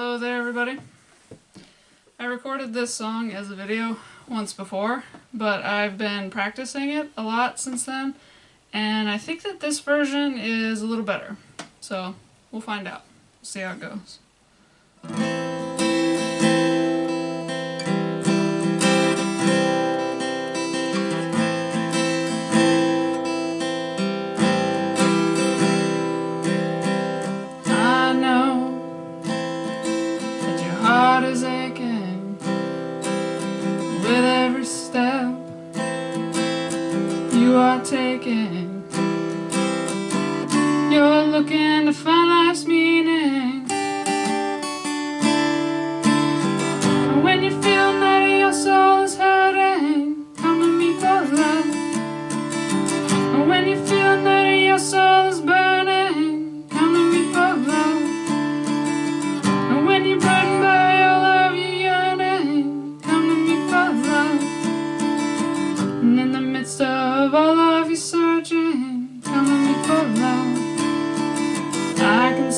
Hello there, everybody. I recorded this song as a video once before, but I've been practicing it a lot since then, and I think that this version is a little better. So, we'll find out. See how it goes. With every step you are taking. You're looking to find life's meaning. And when you feel that your soul is hurting, come to me for love. And when you feel that your soul is burning,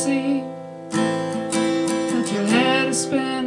see. That your head is spinning,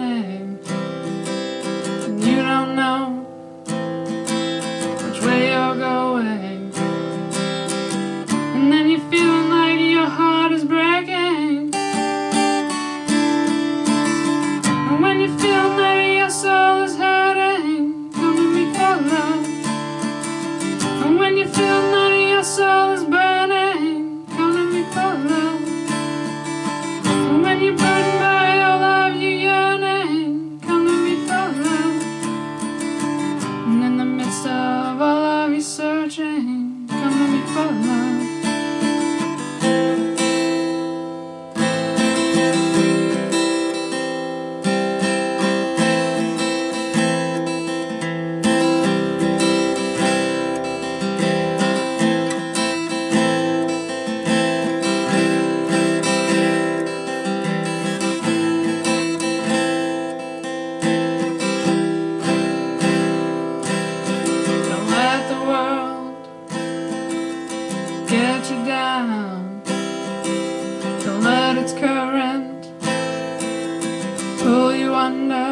under.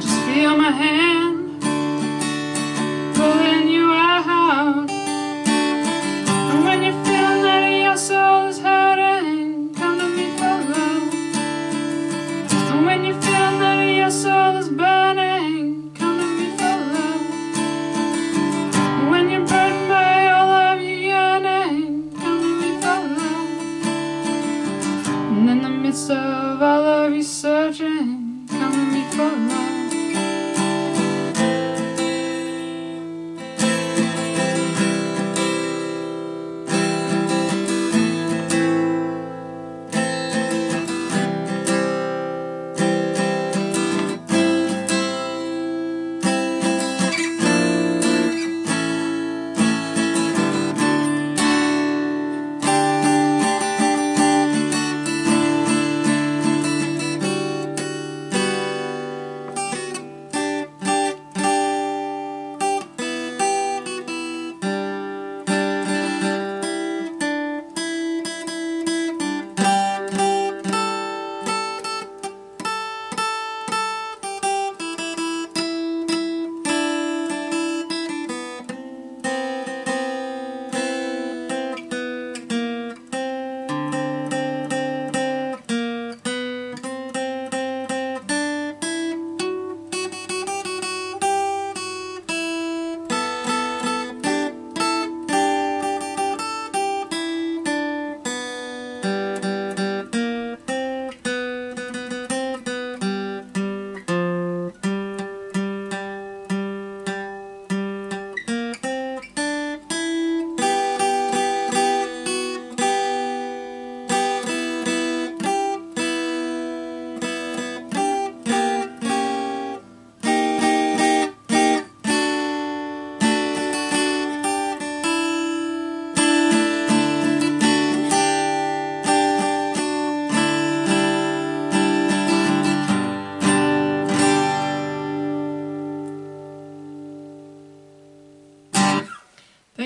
Just feel my hand pulling you out. And when you feel that your soul is hurting, come to me for love. And when you feel that your soul is burning, come to me for love. And when you're burdened by all of your yearning, come to me for love. And in the midst of all searching, come to me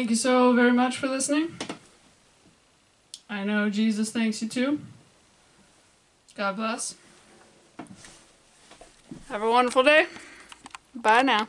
Thank you so very much for listening. I know Jesus thanks you too. God bless. Have a wonderful day. Bye now.